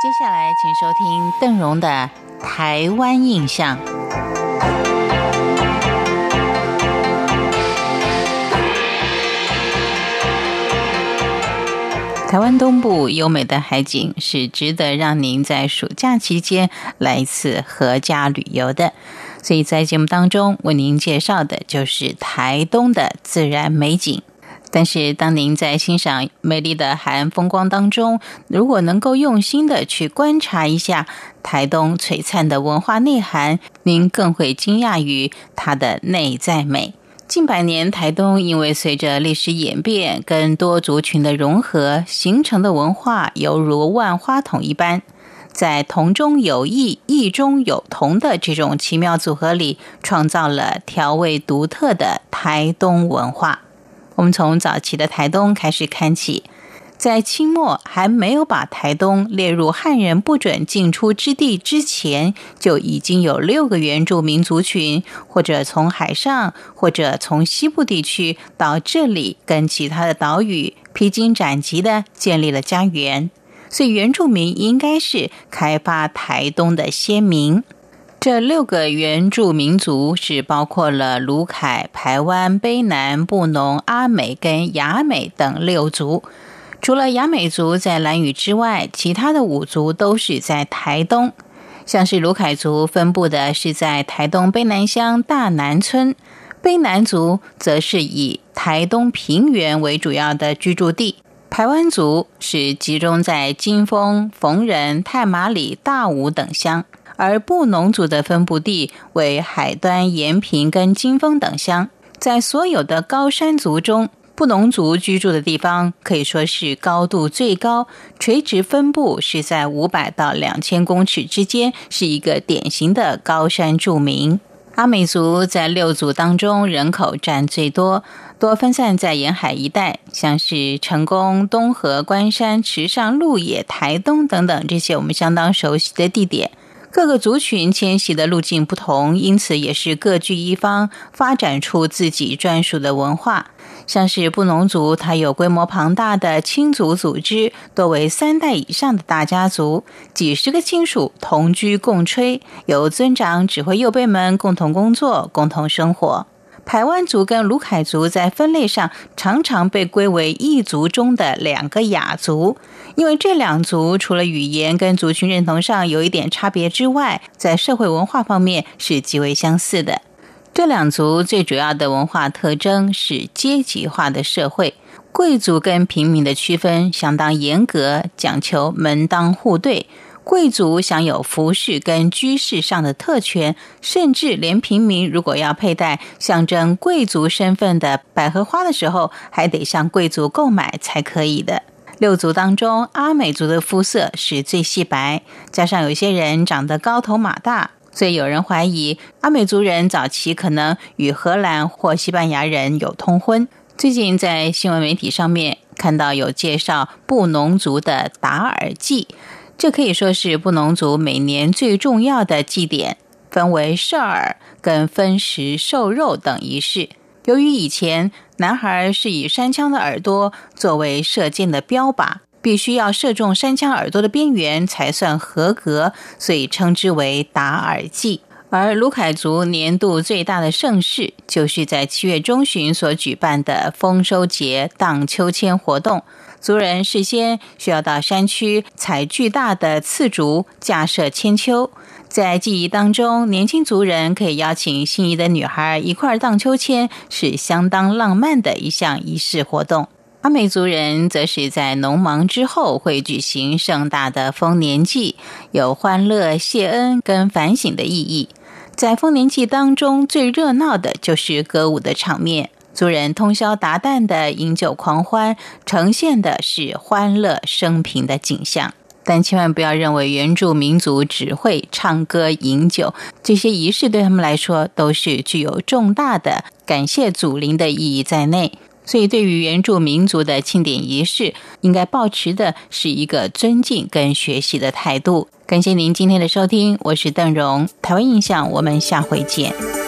接下来，请收听邓荣的《台湾印象》。台湾东部优美的海景是值得让您在暑假期间来一次合家旅游的，所以在节目当中为您介绍的就是台东的自然美景。但是，当您在欣赏美丽的海岸风光当中，如果能够用心的去观察一下台东璀璨的文化内涵，您更会惊讶于它的内在美。近百年，台东因为随着历史演变跟多族群的融合，形成的文化犹如万花筒一般，在同中有异、异中有同的这种奇妙组合里，创造了调味独特的台东文化。我们从早期的台东开始看起，在清末还没有把台东列入汉人不准进出之地之前，就已经有六个原住民族群，或者从海上，或者从西部地区到这里，跟其他的岛屿披荆斩棘的建立了家园。所以，原住民应该是开发台东的先民。这六个原住民族是包括了卢凯、排湾、卑南、布农、阿美跟雅美等六族。除了雅美族在兰屿之外，其他的五族都是在台东。像是卢凯族分布的是在台东卑南乡大南村，卑南族则是以台东平原为主要的居住地。排湾族是集中在金峰、逢仁、太马里、大武等乡。而布农族的分布地为海端、延平跟金峰等乡，在所有的高山族中，布农族居住的地方可以说是高度最高，垂直分布是在五百到两千公尺之间，是一个典型的高山住民。阿美族在六族当中人口占最多，多分散在沿海一带，像是成功、东河、关山、池上、鹿野、台东等等这些我们相当熟悉的地点。各个族群迁徙的路径不同，因此也是各据一方，发展出自己专属的文化。像是布农族，它有规模庞大的亲族组织，多为三代以上的大家族，几十个亲属同居共吹，由尊长指挥幼辈们共同工作、共同生活。台湾族跟卢凯族在分类上常常被归为异族中的两个亚族，因为这两族除了语言跟族群认同上有一点差别之外，在社会文化方面是极为相似的。这两族最主要的文化特征是阶级化的社会，贵族跟平民的区分相当严格，讲求门当户对。贵族享有服饰跟居室上的特权，甚至连平民如果要佩戴象征贵族身份的百合花的时候，还得向贵族购买才可以的。六族当中，阿美族的肤色是最细白，加上有些人长得高头马大，所以有人怀疑阿美族人早期可能与荷兰或西班牙人有通婚。最近在新闻媒体上面看到有介绍布农族的达尔祭。这可以说是布农族每年最重要的祭典，分为射耳、跟分食瘦肉等仪式。由于以前男孩是以山枪的耳朵作为射箭的标靶，必须要射中山枪耳朵的边缘才算合格，所以称之为打耳祭。而卢凯族年度最大的盛事，就是在七月中旬所举办的丰收节荡秋千活动。族人事先需要到山区采巨大的刺竹，架设千秋。在记忆当中，年轻族人可以邀请心仪的女孩一块荡秋千，是相当浪漫的一项仪式活动。阿美族人则是在农忙之后会举行盛大的丰年祭，有欢乐、谢恩跟反省的意义。在丰年祭当中，最热闹的就是歌舞的场面。族人通宵达旦的饮酒狂欢，呈现的是欢乐生平的景象。但千万不要认为原住民族只会唱歌饮酒，这些仪式对他们来说都是具有重大的感谢祖灵的意义在内。所以，对于原住民族的庆典仪式，应该保持的是一个尊敬跟学习的态度。感谢您今天的收听，我是邓荣，台湾印象，我们下回见。